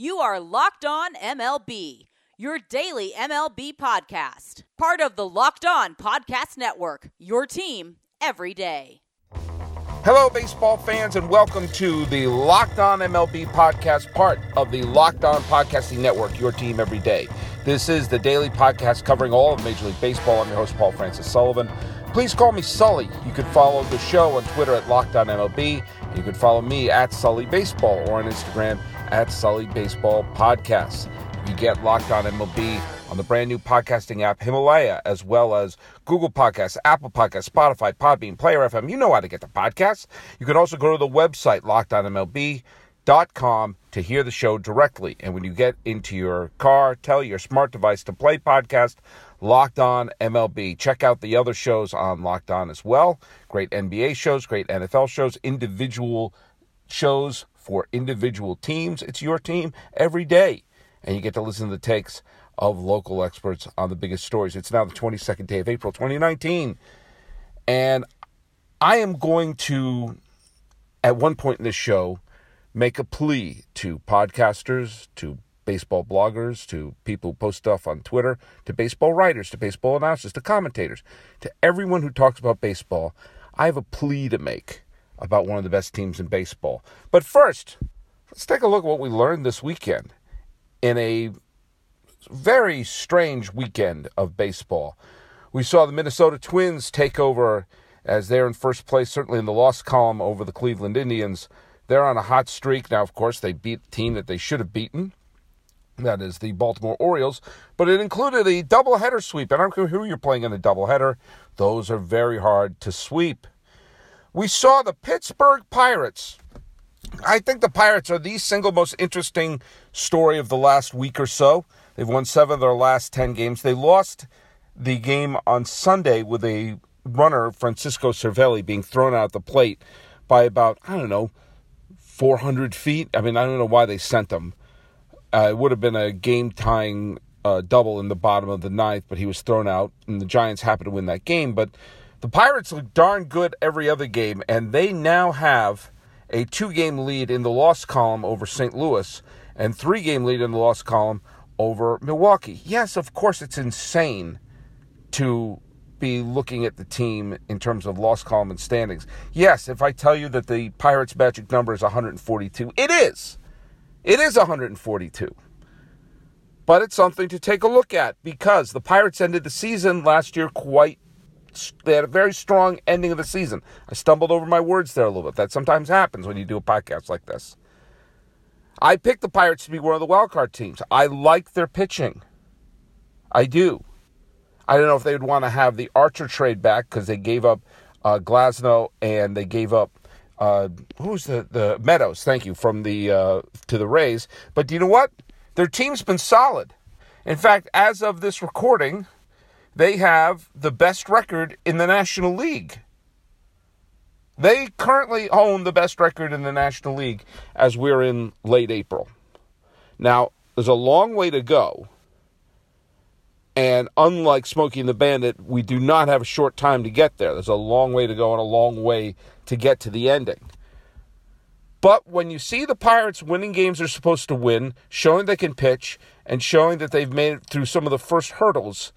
You are Locked On MLB, your daily MLB podcast. Part of the Locked On Podcast Network, your team every day. Hello, baseball fans, and welcome to the Locked On MLB podcast, part of the Locked On Podcasting Network, your team every day. This is the daily podcast covering all of Major League Baseball. I'm your host, Paul Francis Sullivan. Please call me Sully. You can follow the show on Twitter at Locked On MLB. You can follow me at Sully Baseball or on Instagram at Sully Baseball Podcasts. You get Locked On MLB on the brand new podcasting app Himalaya, as well as Google Podcasts, Apple Podcasts, Spotify, Podbean, Player FM. You know how to get the podcast. You can also go to the website, lockedonmlb.com, to hear the show directly. And when you get into your car, tell your smart device to play podcast Locked On MLB. Check out the other shows on Locked On as well. Great NBA shows, great NFL shows, individual shows for individual teams. It's your team every day. And you get to listen to the takes of local experts on the biggest stories. It's now the 22nd day of April 2019. And I am going to, at one point in this show, make a plea to podcasters, to baseball bloggers, to people who post stuff on Twitter, to baseball writers, to baseball announcers, to commentators, to everyone who talks about baseball. I have a plea to make about one of the best teams in baseball. But first, let's take a look at what we learned this weekend in a very strange weekend of baseball. We saw the Minnesota Twins take over as they're in first place, certainly in the loss column over the Cleveland Indians. They're on a hot streak. Now, of course, they beat the team that they should have beaten. That is the Baltimore Orioles. But it included a doubleheader sweep. And I don't care who you're playing in the doubleheader, those are very hard to sweep. We saw the Pittsburgh Pirates. I think the Pirates are the single most interesting story of the last week or so. They've won seven of their last 10 games. They lost the game on Sunday with a runner, Francisco Cervelli, being thrown out the plate by about, I don't know, 400 feet. I mean, I don't know why they sent him. Uh, it would have been a game tying uh, double in the bottom of the ninth, but he was thrown out, and the Giants happened to win that game. But the Pirates look darn good every other game, and they now have a two game lead in the loss column over St. Louis and three game lead in the loss column over Milwaukee. Yes, of course, it's insane to be looking at the team in terms of loss column and standings. Yes, if I tell you that the Pirates' magic number is 142, it is. It is 142. But it's something to take a look at because the Pirates ended the season last year quite they had a very strong ending of the season. I stumbled over my words there a little bit. That sometimes happens when you do a podcast like this. I picked the Pirates to be one of the wild card teams. I like their pitching. I do. I don't know if they would want to have the Archer trade back because they gave up uh, Glasnow and they gave up uh, who's the the Meadows? Thank you from the uh, to the Rays. But do you know what? Their team's been solid. In fact, as of this recording, they have the best record in the National League. They currently own the best record in the National League as we're in late April. Now, there's a long way to go. And unlike Smokey and the Bandit, we do not have a short time to get there. There's a long way to go and a long way to get to the ending. But when you see the Pirates winning games they're supposed to win, showing they can pitch, and showing that they've made it through some of the first hurdles,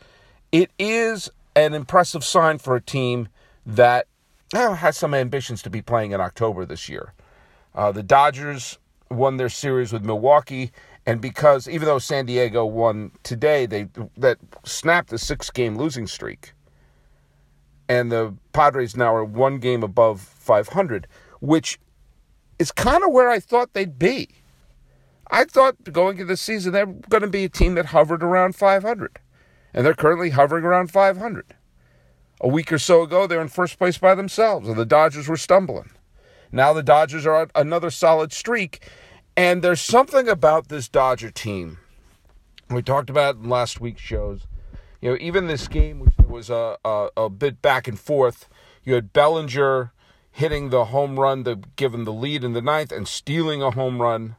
it is an impressive sign for a team that well, has some ambitions to be playing in October this year. Uh, the Dodgers won their series with Milwaukee, and because even though San Diego won today, they that snapped the six-game losing streak, and the Padres now are one game above 500, which is kind of where I thought they'd be. I thought going into the season they're going to be a team that hovered around 500 and they're currently hovering around 500. A week or so ago, they were in first place by themselves, and the Dodgers were stumbling. Now the Dodgers are on another solid streak, and there's something about this Dodger team. We talked about in last week's shows. You know, even this game, which was a, a, a bit back and forth, you had Bellinger hitting the home run to give them the lead in the ninth and stealing a home run.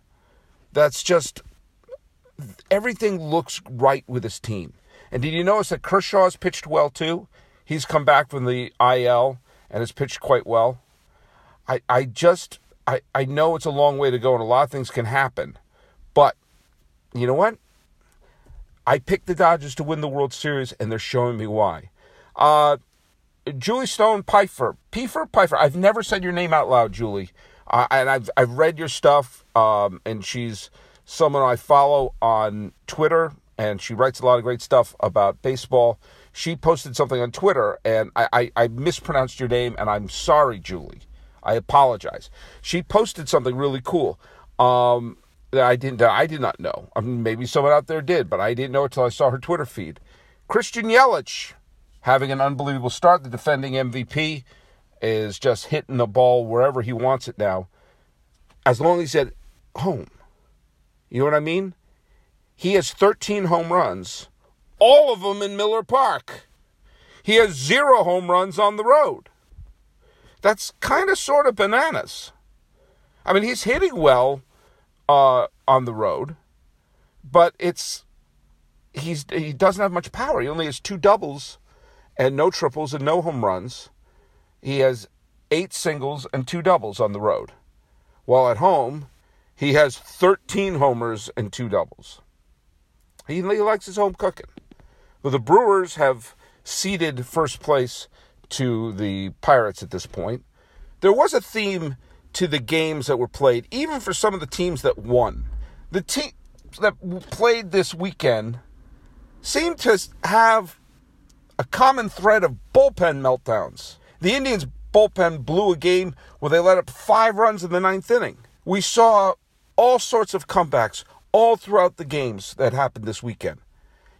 That's just everything looks right with this team. And did you notice that Kershaw has pitched well too? He's come back from the IL and has pitched quite well. I, I just I, I know it's a long way to go and a lot of things can happen. But you know what? I picked the Dodgers to win the World Series, and they're showing me why. Uh, Julie Stone Pfeiffer, Pfeiffer, Pfeiffer. I've never said your name out loud, Julie, uh, and I've I've read your stuff. Um, and she's someone I follow on Twitter, and she writes a lot of great stuff about baseball. She posted something on Twitter, and I, I, I mispronounced your name, and I'm sorry, Julie. I apologize. She posted something really cool. Um, that I didn't. That I did not know. I mean, maybe someone out there did, but I didn't know until I saw her Twitter feed. Christian Yelich having an unbelievable start. The defending MVP is just hitting the ball wherever he wants it now, as long as he's at home. You know what I mean? He has 13 home runs, all of them in Miller Park. He has zero home runs on the road. That's kind of sort of bananas. I mean, he's hitting well uh, on the road, but it's he's he doesn't have much power. He only has two doubles and no triples and no home runs. He has eight singles and two doubles on the road. While at home, he has 13 homers and two doubles. He, he likes his home cooking. Well, the Brewers have ceded first place to the Pirates at this point. There was a theme to the games that were played, even for some of the teams that won. The teams that played this weekend seemed to have a common thread of bullpen meltdowns. The Indians' bullpen blew a game where they let up five runs in the ninth inning. We saw all sorts of comebacks all throughout the games that happened this weekend.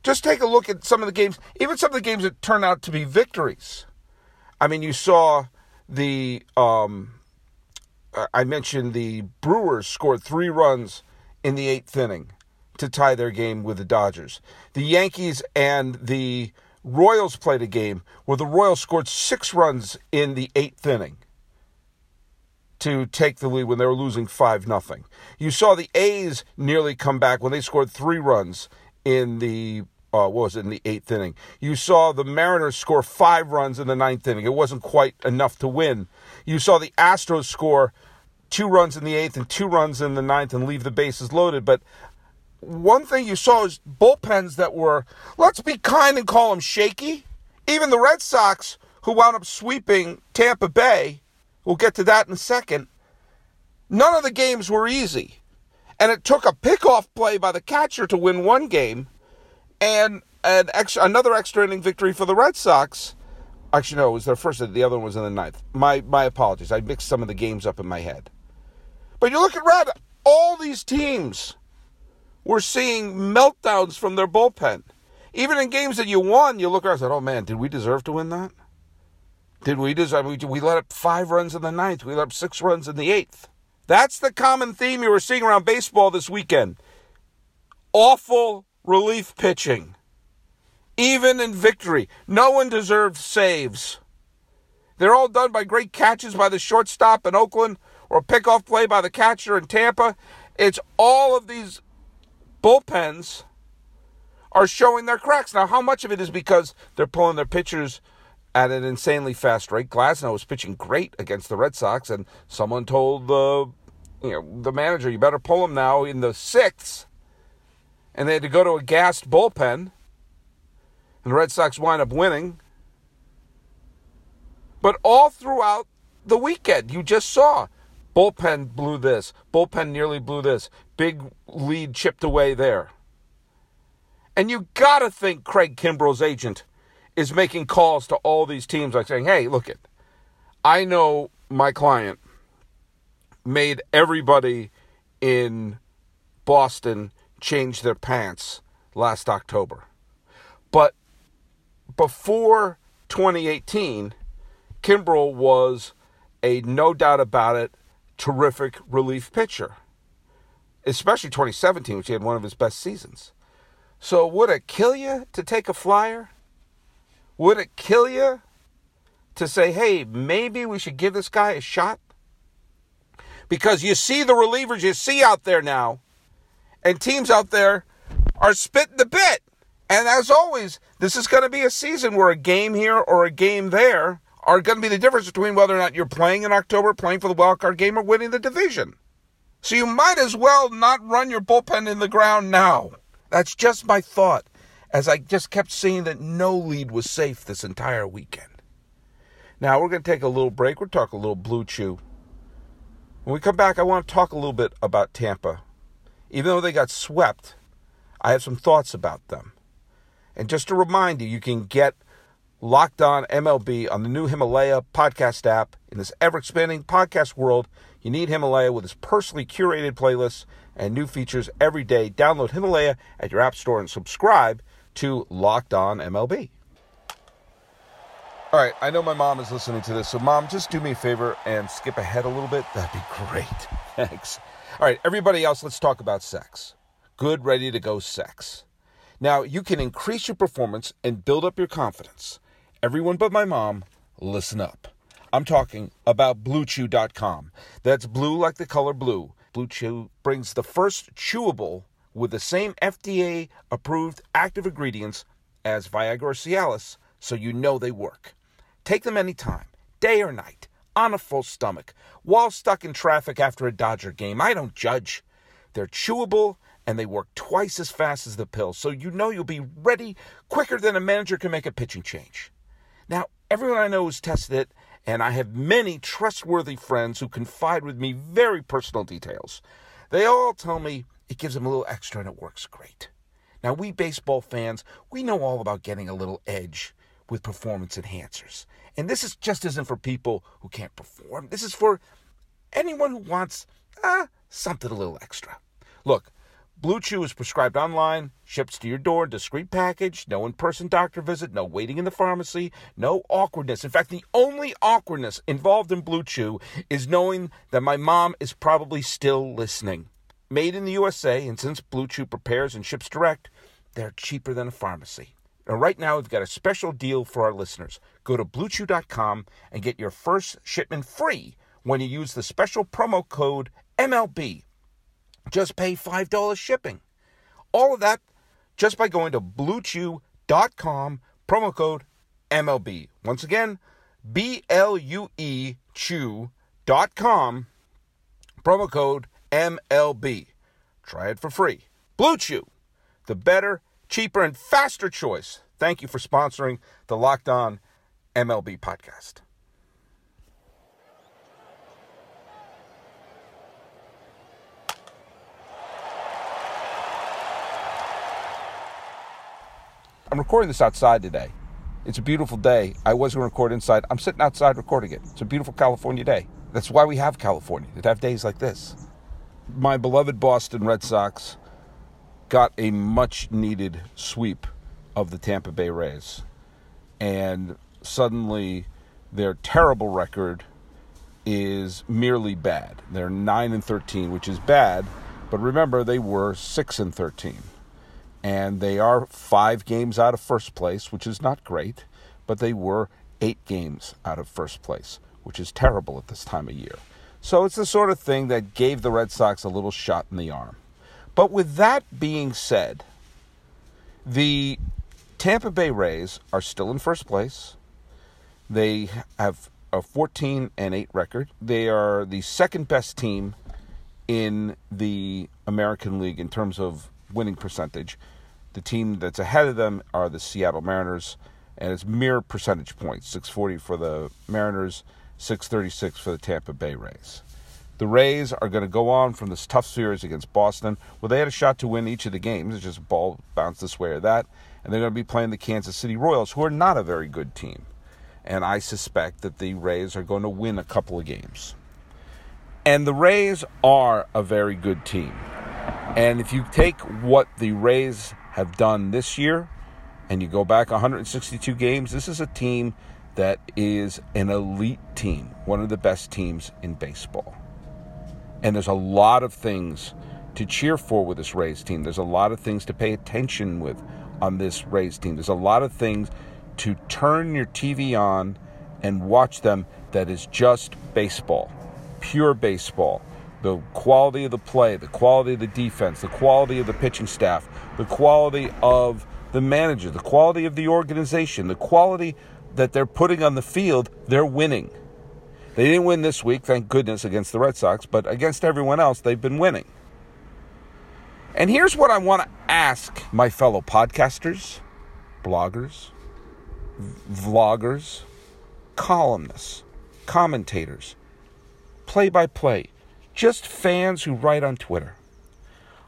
Just take a look at some of the games, even some of the games that turned out to be victories. I mean, you saw the um, I mentioned the Brewers scored three runs in the eighth inning to tie their game with the Dodgers. The Yankees and the Royals played a game where the Royals scored six runs in the eighth inning to take the lead when they were losing 5 nothing. You saw the A's nearly come back when they scored three runs in the uh, what was it in the eighth inning. You saw the Mariners score five runs in the ninth inning. It wasn't quite enough to win. You saw the Astros score two runs in the eighth and two runs in the ninth and leave the bases loaded. But one thing you saw is bullpens that were, let's be kind and call them shaky. Even the Red Sox, who wound up sweeping Tampa Bay, we'll get to that in a second. None of the games were easy. And it took a pickoff play by the catcher to win one game and an extra, another extra inning victory for the Red Sox. Actually, no, it was their first. The other one was in the ninth. My my apologies. I mixed some of the games up in my head. But you look at Red, all these teams were seeing meltdowns from their bullpen. Even in games that you won, you look around and said, "Oh man, did we deserve to win that? Did we deserve? We, we let up five runs in the ninth. We let up six runs in the eighth. That's the common theme you were seeing around baseball this weekend. Awful relief pitching. Even in victory, no one deserved saves. They're all done by great catches by the shortstop in Oakland or pickoff play by the catcher in Tampa. It's all of these bullpens are showing their cracks. Now, how much of it is because they're pulling their pitchers at an insanely fast rate? Glasnow was pitching great against the Red Sox, and someone told the you know the manager, "You better pull him now in the sixth and they had to go to a gassed bullpen. And the Red Sox wind up winning. But all throughout the weekend, you just saw bullpen blew this, bullpen nearly blew this, big lead chipped away there. And you got to think Craig Kimbrel's agent is making calls to all these teams like saying, "Hey, look it. I know my client made everybody in Boston change their pants last October. But before 2018, Kimbrel was a no doubt about it terrific relief pitcher, especially 2017, which he had one of his best seasons. So, would it kill you to take a flyer? Would it kill you to say, hey, maybe we should give this guy a shot? Because you see the relievers you see out there now and teams out there are spitting the bit. And as always, this is going to be a season where a game here or a game there are going to be the difference between whether or not you're playing in October, playing for the wild card game, or winning the division. So you might as well not run your bullpen in the ground now. That's just my thought as I just kept seeing that no lead was safe this entire weekend. Now we're going to take a little break. We're talking a little blue chew. When we come back, I want to talk a little bit about Tampa. Even though they got swept, I have some thoughts about them. And just to remind you, you can get Locked On MLB on the new Himalaya podcast app. In this ever expanding podcast world, you need Himalaya with its personally curated playlists and new features every day. Download Himalaya at your app store and subscribe to Locked On MLB. All right, I know my mom is listening to this, so mom, just do me a favor and skip ahead a little bit. That'd be great. Thanks. All right, everybody else, let's talk about sex. Good, ready to go sex. Now, you can increase your performance and build up your confidence. Everyone but my mom, listen up. I'm talking about BlueChew.com. That's blue like the color blue. Blue Chew brings the first chewable with the same FDA approved active ingredients as Viagra or Cialis, so you know they work. Take them anytime, day or night, on a full stomach, while stuck in traffic after a Dodger game. I don't judge. They're chewable and they work twice as fast as the pill, so you know you'll be ready quicker than a manager can make a pitching change. Now, everyone I know has tested it, and I have many trustworthy friends who confide with me very personal details. They all tell me it gives them a little extra and it works great. Now, we baseball fans, we know all about getting a little edge with performance enhancers. And this is just isn't for people who can't perform. This is for anyone who wants uh, something a little extra. Look, Blue Chew is prescribed online, ships to your door, discreet package, no in person doctor visit, no waiting in the pharmacy, no awkwardness. In fact, the only awkwardness involved in Blue Chew is knowing that my mom is probably still listening. Made in the USA, and since Blue Chew prepares and ships direct, they're cheaper than a pharmacy. Now, right now, we've got a special deal for our listeners. Go to bluechew.com and get your first shipment free when you use the special promo code MLB. Just pay $5 shipping. All of that just by going to bluechew.com, promo code MLB. Once again, B L U E Chew.com, promo code MLB. Try it for free. Blue Chew, the better, cheaper, and faster choice. Thank you for sponsoring the Locked On MLB podcast. I'm recording this outside today. It's a beautiful day. I was going to record inside. I'm sitting outside recording it. It's a beautiful California day. That's why we have California, to have days like this. My beloved Boston Red Sox got a much needed sweep of the Tampa Bay Rays. And suddenly their terrible record is merely bad. They're 9 and 13, which is bad, but remember they were 6 and 13 and they are five games out of first place, which is not great, but they were eight games out of first place, which is terrible at this time of year. So it's the sort of thing that gave the Red Sox a little shot in the arm. But with that being said, the Tampa Bay Rays are still in first place. They have a 14 and 8 record. They are the second best team in the American League in terms of winning percentage. The team that's ahead of them are the Seattle Mariners, and it's mere percentage points 640 for the Mariners, 636 for the Tampa Bay Rays. The Rays are going to go on from this tough series against Boston, where they had a shot to win each of the games. It's just a ball bounced this way or that. And they're going to be playing the Kansas City Royals, who are not a very good team. And I suspect that the Rays are going to win a couple of games. And the Rays are a very good team. And if you take what the Rays have done this year, and you go back 162 games, this is a team that is an elite team, one of the best teams in baseball. And there's a lot of things to cheer for with this Rays team. There's a lot of things to pay attention with on this Rays team. There's a lot of things to turn your TV on and watch them that is just baseball, pure baseball the quality of the play, the quality of the defense, the quality of the pitching staff, the quality of the manager, the quality of the organization, the quality that they're putting on the field, they're winning. They didn't win this week, thank goodness, against the Red Sox, but against everyone else, they've been winning. And here's what I want to ask my fellow podcasters, bloggers, vloggers, columnists, commentators, play by play, just fans who write on Twitter.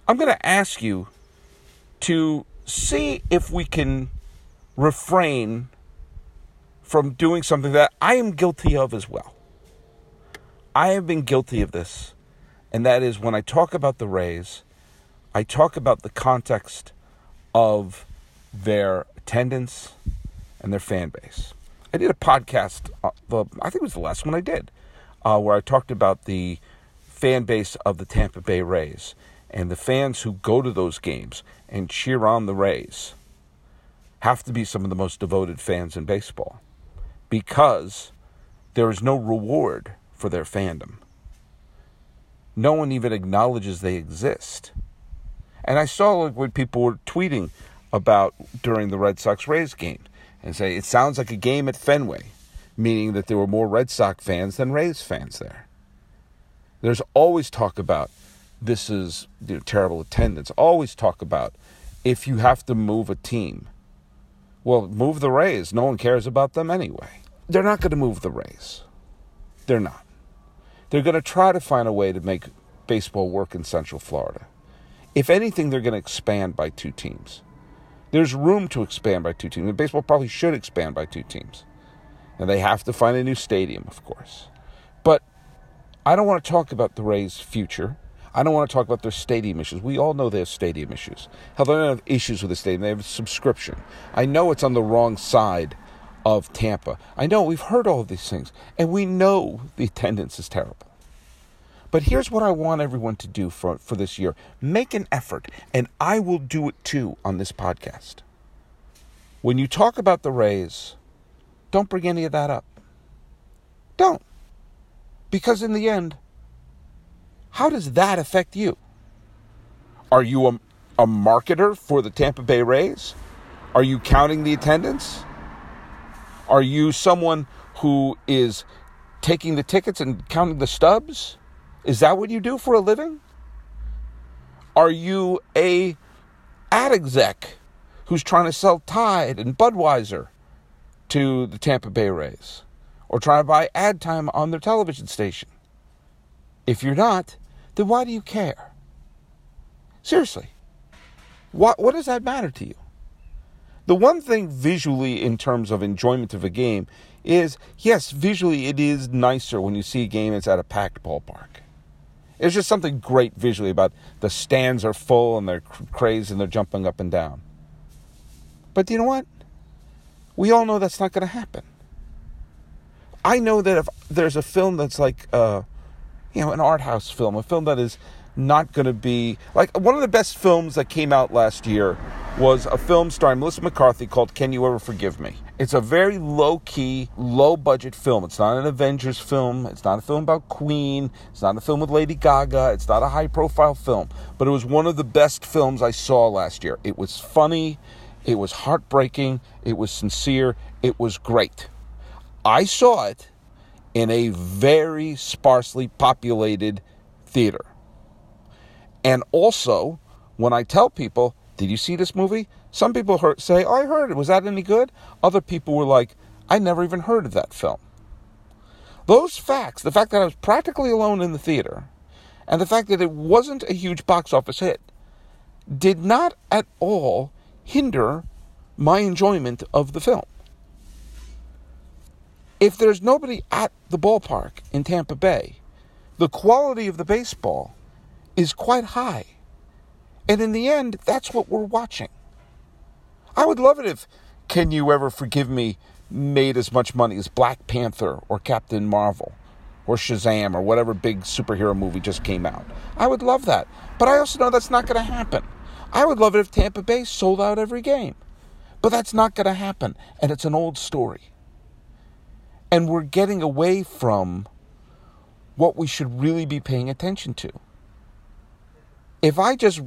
I'm going to ask you to see if we can refrain from doing something that I am guilty of as well. I have been guilty of this, and that is when I talk about the Rays, I talk about the context of their attendance and their fan base. I did a podcast, uh, the, I think it was the last one I did, uh, where I talked about the fan base of the Tampa Bay Rays and the fans who go to those games and cheer on the Rays have to be some of the most devoted fans in baseball because there is no reward for their fandom. No one even acknowledges they exist. And I saw like what people were tweeting about during the Red Sox Rays game and say it sounds like a game at Fenway, meaning that there were more Red Sox fans than Rays fans there. There's always talk about this is you know, terrible attendance. Always talk about if you have to move a team. Well, move the Rays. No one cares about them anyway. They're not going to move the Rays. They're not. They're going to try to find a way to make baseball work in Central Florida. If anything, they're going to expand by two teams. There's room to expand by two teams. And baseball probably should expand by two teams. And they have to find a new stadium, of course. But I don't want to talk about the Rays' future. I don't want to talk about their stadium issues. We all know they have stadium issues. Hell, they don't have issues with the stadium. They have a subscription. I know it's on the wrong side of Tampa. I know we've heard all these things, and we know the attendance is terrible. But here's what I want everyone to do for, for this year make an effort, and I will do it too on this podcast. When you talk about the Rays, don't bring any of that up. Don't. Because in the end, how does that affect you? Are you a, a marketer for the Tampa Bay Rays? Are you counting the attendance? Are you someone who is taking the tickets and counting the stubs? Is that what you do for a living? Are you a ad exec who's trying to sell Tide and Budweiser to the Tampa Bay Rays or trying to buy ad time on their television station? If you're not, then why do you care? Seriously. What, what does that matter to you? The one thing visually, in terms of enjoyment of a game, is yes, visually it is nicer when you see a game that's at a packed ballpark. It's just something great visually about the stands are full and they're crazed and they're jumping up and down. But you know what? We all know that's not going to happen. I know that if there's a film that's like, uh, you know, an art house film, a film that is not going to be like one of the best films that came out last year was a film starring Melissa McCarthy called Can You Ever Forgive Me? It's a very low key, low budget film. It's not an Avengers film. It's not a film about Queen. It's not a film with Lady Gaga. It's not a high profile film. But it was one of the best films I saw last year. It was funny. It was heartbreaking. It was sincere. It was great. I saw it in a very sparsely populated theater. And also, when I tell people, did you see this movie? Some people heard, say, oh, I heard it. Was that any good? Other people were like, I never even heard of that film. Those facts, the fact that I was practically alone in the theater, and the fact that it wasn't a huge box office hit, did not at all hinder my enjoyment of the film. If there's nobody at the ballpark in Tampa Bay, the quality of the baseball is quite high. And in the end, that's what we're watching. I would love it if Can You Ever Forgive Me made as much money as Black Panther or Captain Marvel or Shazam or whatever big superhero movie just came out. I would love that. But I also know that's not going to happen. I would love it if Tampa Bay sold out every game. But that's not going to happen. And it's an old story. And we're getting away from what we should really be paying attention to. If I just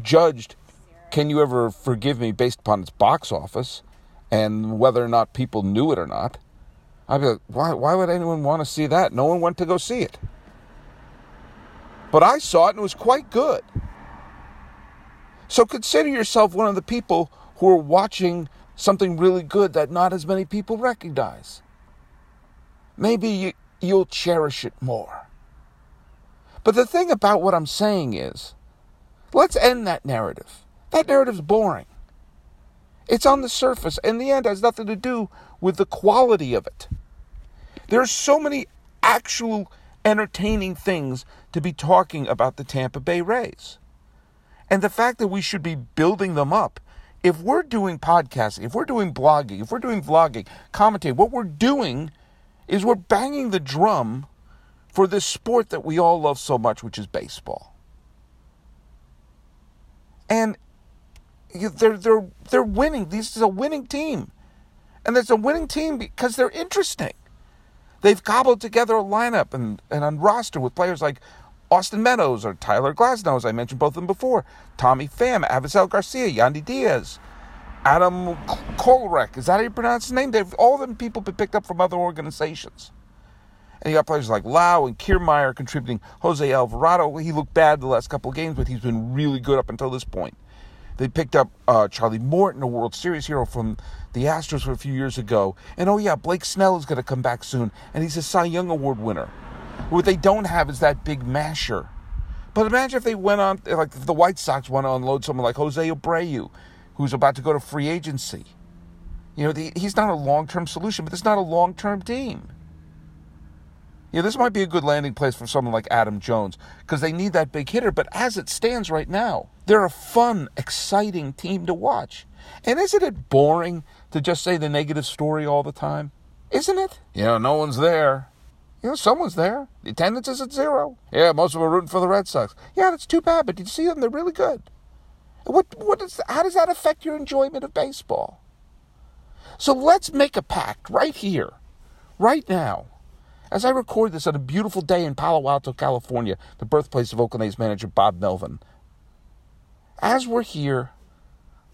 judged Can You Ever Forgive Me based upon its box office and whether or not people knew it or not, I'd be like, why, why would anyone want to see that? No one went to go see it. But I saw it and it was quite good. So consider yourself one of the people who are watching something really good that not as many people recognize. Maybe you, you'll cherish it more. But the thing about what I'm saying is, let's end that narrative. That narrative's boring. It's on the surface. In the end, has nothing to do with the quality of it. There are so many actual entertaining things to be talking about the Tampa Bay Rays. And the fact that we should be building them up. If we're doing podcasting, if we're doing blogging, if we're doing vlogging, commentating, what we're doing is we're banging the drum for this sport that we all love so much, which is baseball. And they're they're they're winning. This is a winning team, and it's a winning team because they're interesting. They've gobbled together a lineup and, and a roster with players like Austin Meadows or Tyler Glasnow, as I mentioned both of them before, Tommy Pham, Avisail Garcia, Yandy Diaz, Adam Kolarek. Is that how you pronounce his name? They've all them people been picked up from other organizations. And you got players like Lowe and Kiermaier contributing. Jose Alvarado, he looked bad the last couple of games, but he's been really good up until this point. They picked up uh, Charlie Morton, a World Series hero from the Astros a few years ago. And oh, yeah, Blake Snell is going to come back soon, and he's a Cy Young Award winner. What they don't have is that big masher. But imagine if they went on, like the White Sox want to unload someone like Jose Abreu, who's about to go to free agency. You know, the, he's not a long term solution, but it's not a long term team. You know, this might be a good landing place for someone like Adam Jones because they need that big hitter. But as it stands right now, they're a fun, exciting team to watch. And isn't it boring to just say the negative story all the time? Isn't it? You know, no one's there. You know, someone's there. The attendance is at zero. Yeah, most of them are rooting for the Red Sox. Yeah, that's too bad, but did you see them? They're really good. What, what is, how does that affect your enjoyment of baseball? So let's make a pact right here, right now. As I record this on a beautiful day in Palo Alto, California, the birthplace of Oakland A's manager Bob Melvin, as we're here,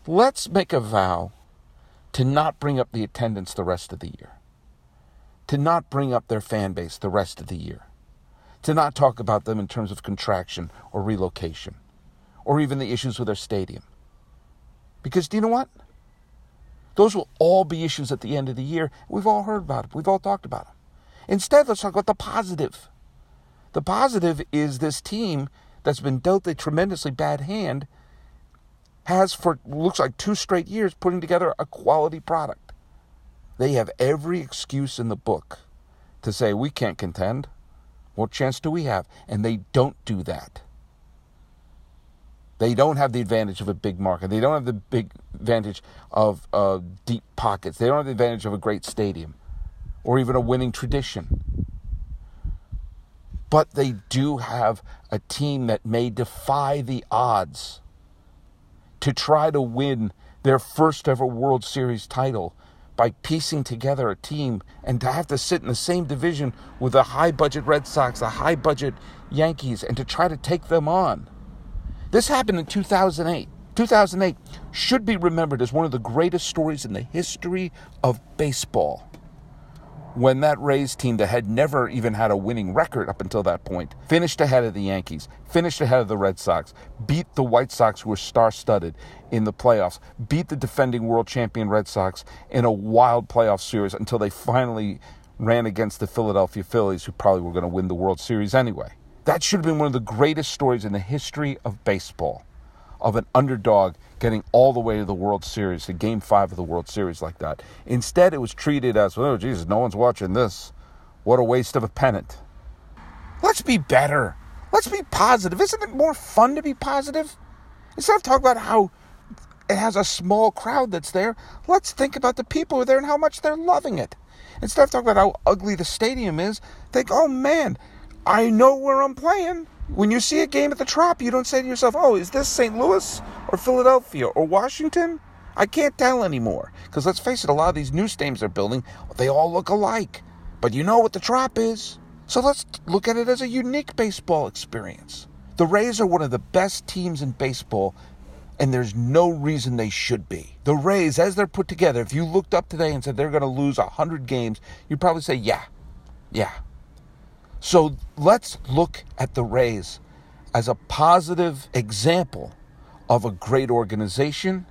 let's make a vow to not bring up the attendance the rest of the year, to not bring up their fan base the rest of the year, to not talk about them in terms of contraction or relocation, or even the issues with their stadium. Because do you know what? Those will all be issues at the end of the year. We've all heard about it. We've all talked about them. Instead, let's talk about the positive. The positive is this team that's been dealt a tremendously bad hand has for looks like two straight years putting together a quality product. They have every excuse in the book to say we can't contend. What chance do we have? And they don't do that. They don't have the advantage of a big market. They don't have the big advantage of uh, deep pockets. They don't have the advantage of a great stadium or even a winning tradition. But they do have a team that may defy the odds to try to win their first ever World Series title by piecing together a team and to have to sit in the same division with the high budget Red Sox, the high budget Yankees, and to try to take them on. This happened in 2008. 2008 should be remembered as one of the greatest stories in the history of baseball when that Rays team that had never even had a winning record up until that point finished ahead of the Yankees, finished ahead of the Red Sox, beat the White Sox, who were star studded in the playoffs, beat the defending world champion Red Sox in a wild playoff series until they finally ran against the Philadelphia Phillies, who probably were going to win the World Series anyway. That should have been one of the greatest stories in the history of baseball of an underdog getting all the way to the World Series, to game five of the World Series like that. Instead, it was treated as, oh, Jesus, no one's watching this. What a waste of a pennant. Let's be better. Let's be positive. Isn't it more fun to be positive? Instead of talking about how it has a small crowd that's there, let's think about the people who are there and how much they're loving it. Instead of talking about how ugly the stadium is, think, oh man, I know where I'm playing. When you see a game at the Trop, you don't say to yourself, oh, is this St. Louis or Philadelphia or Washington? I can't tell anymore. Because let's face it, a lot of these new stadiums they're building, they all look alike. But you know what the Trop is. So let's look at it as a unique baseball experience. The Rays are one of the best teams in baseball and there's no reason they should be. The Rays, as they're put together, if you looked up today and said they're going to lose 100 games, you'd probably say, yeah, yeah. So let's look at the Rays as a positive example of a great organization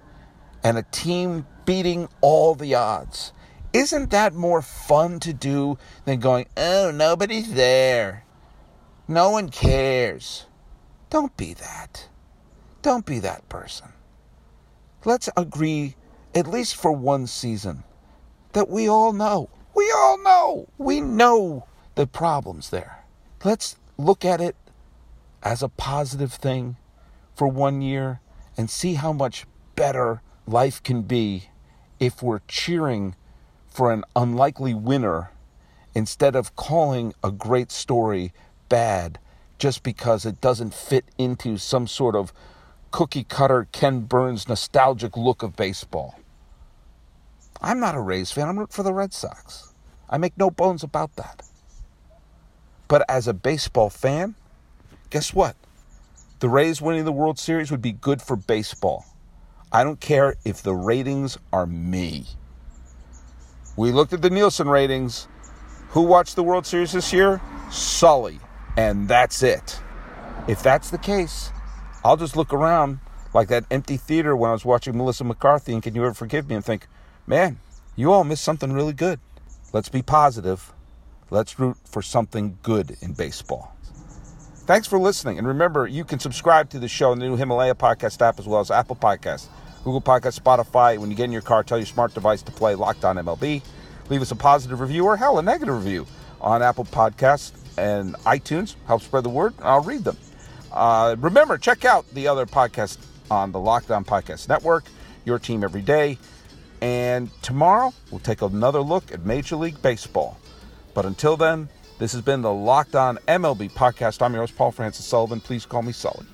and a team beating all the odds. Isn't that more fun to do than going, oh, nobody's there? No one cares. Don't be that. Don't be that person. Let's agree, at least for one season, that we all know. We all know. We know the problems there. Let's look at it as a positive thing for one year and see how much better life can be if we're cheering for an unlikely winner instead of calling a great story bad just because it doesn't fit into some sort of cookie cutter Ken Burns nostalgic look of baseball. I'm not a Rays fan. I'm rooting for the Red Sox. I make no bones about that. But as a baseball fan, guess what? The Rays winning the World Series would be good for baseball. I don't care if the ratings are me. We looked at the Nielsen ratings. Who watched the World Series this year? Sully. And that's it. If that's the case, I'll just look around like that empty theater when I was watching Melissa McCarthy and Can You Ever Forgive Me and think, man, you all missed something really good. Let's be positive. Let's root for something good in baseball. Thanks for listening. And remember, you can subscribe to the show in the new Himalaya podcast app as well as Apple Podcasts, Google Podcasts, Spotify. When you get in your car, tell your smart device to play Locked On MLB. Leave us a positive review or, hell, a negative review on Apple Podcasts and iTunes. Help spread the word. I'll read them. Uh, remember, check out the other podcast on the Locked On Podcast Network, Your Team Every Day. And tomorrow, we'll take another look at Major League Baseball. But until then, this has been the Locked On MLB podcast. I'm your host, Paul Francis Sullivan. Please call me Sully.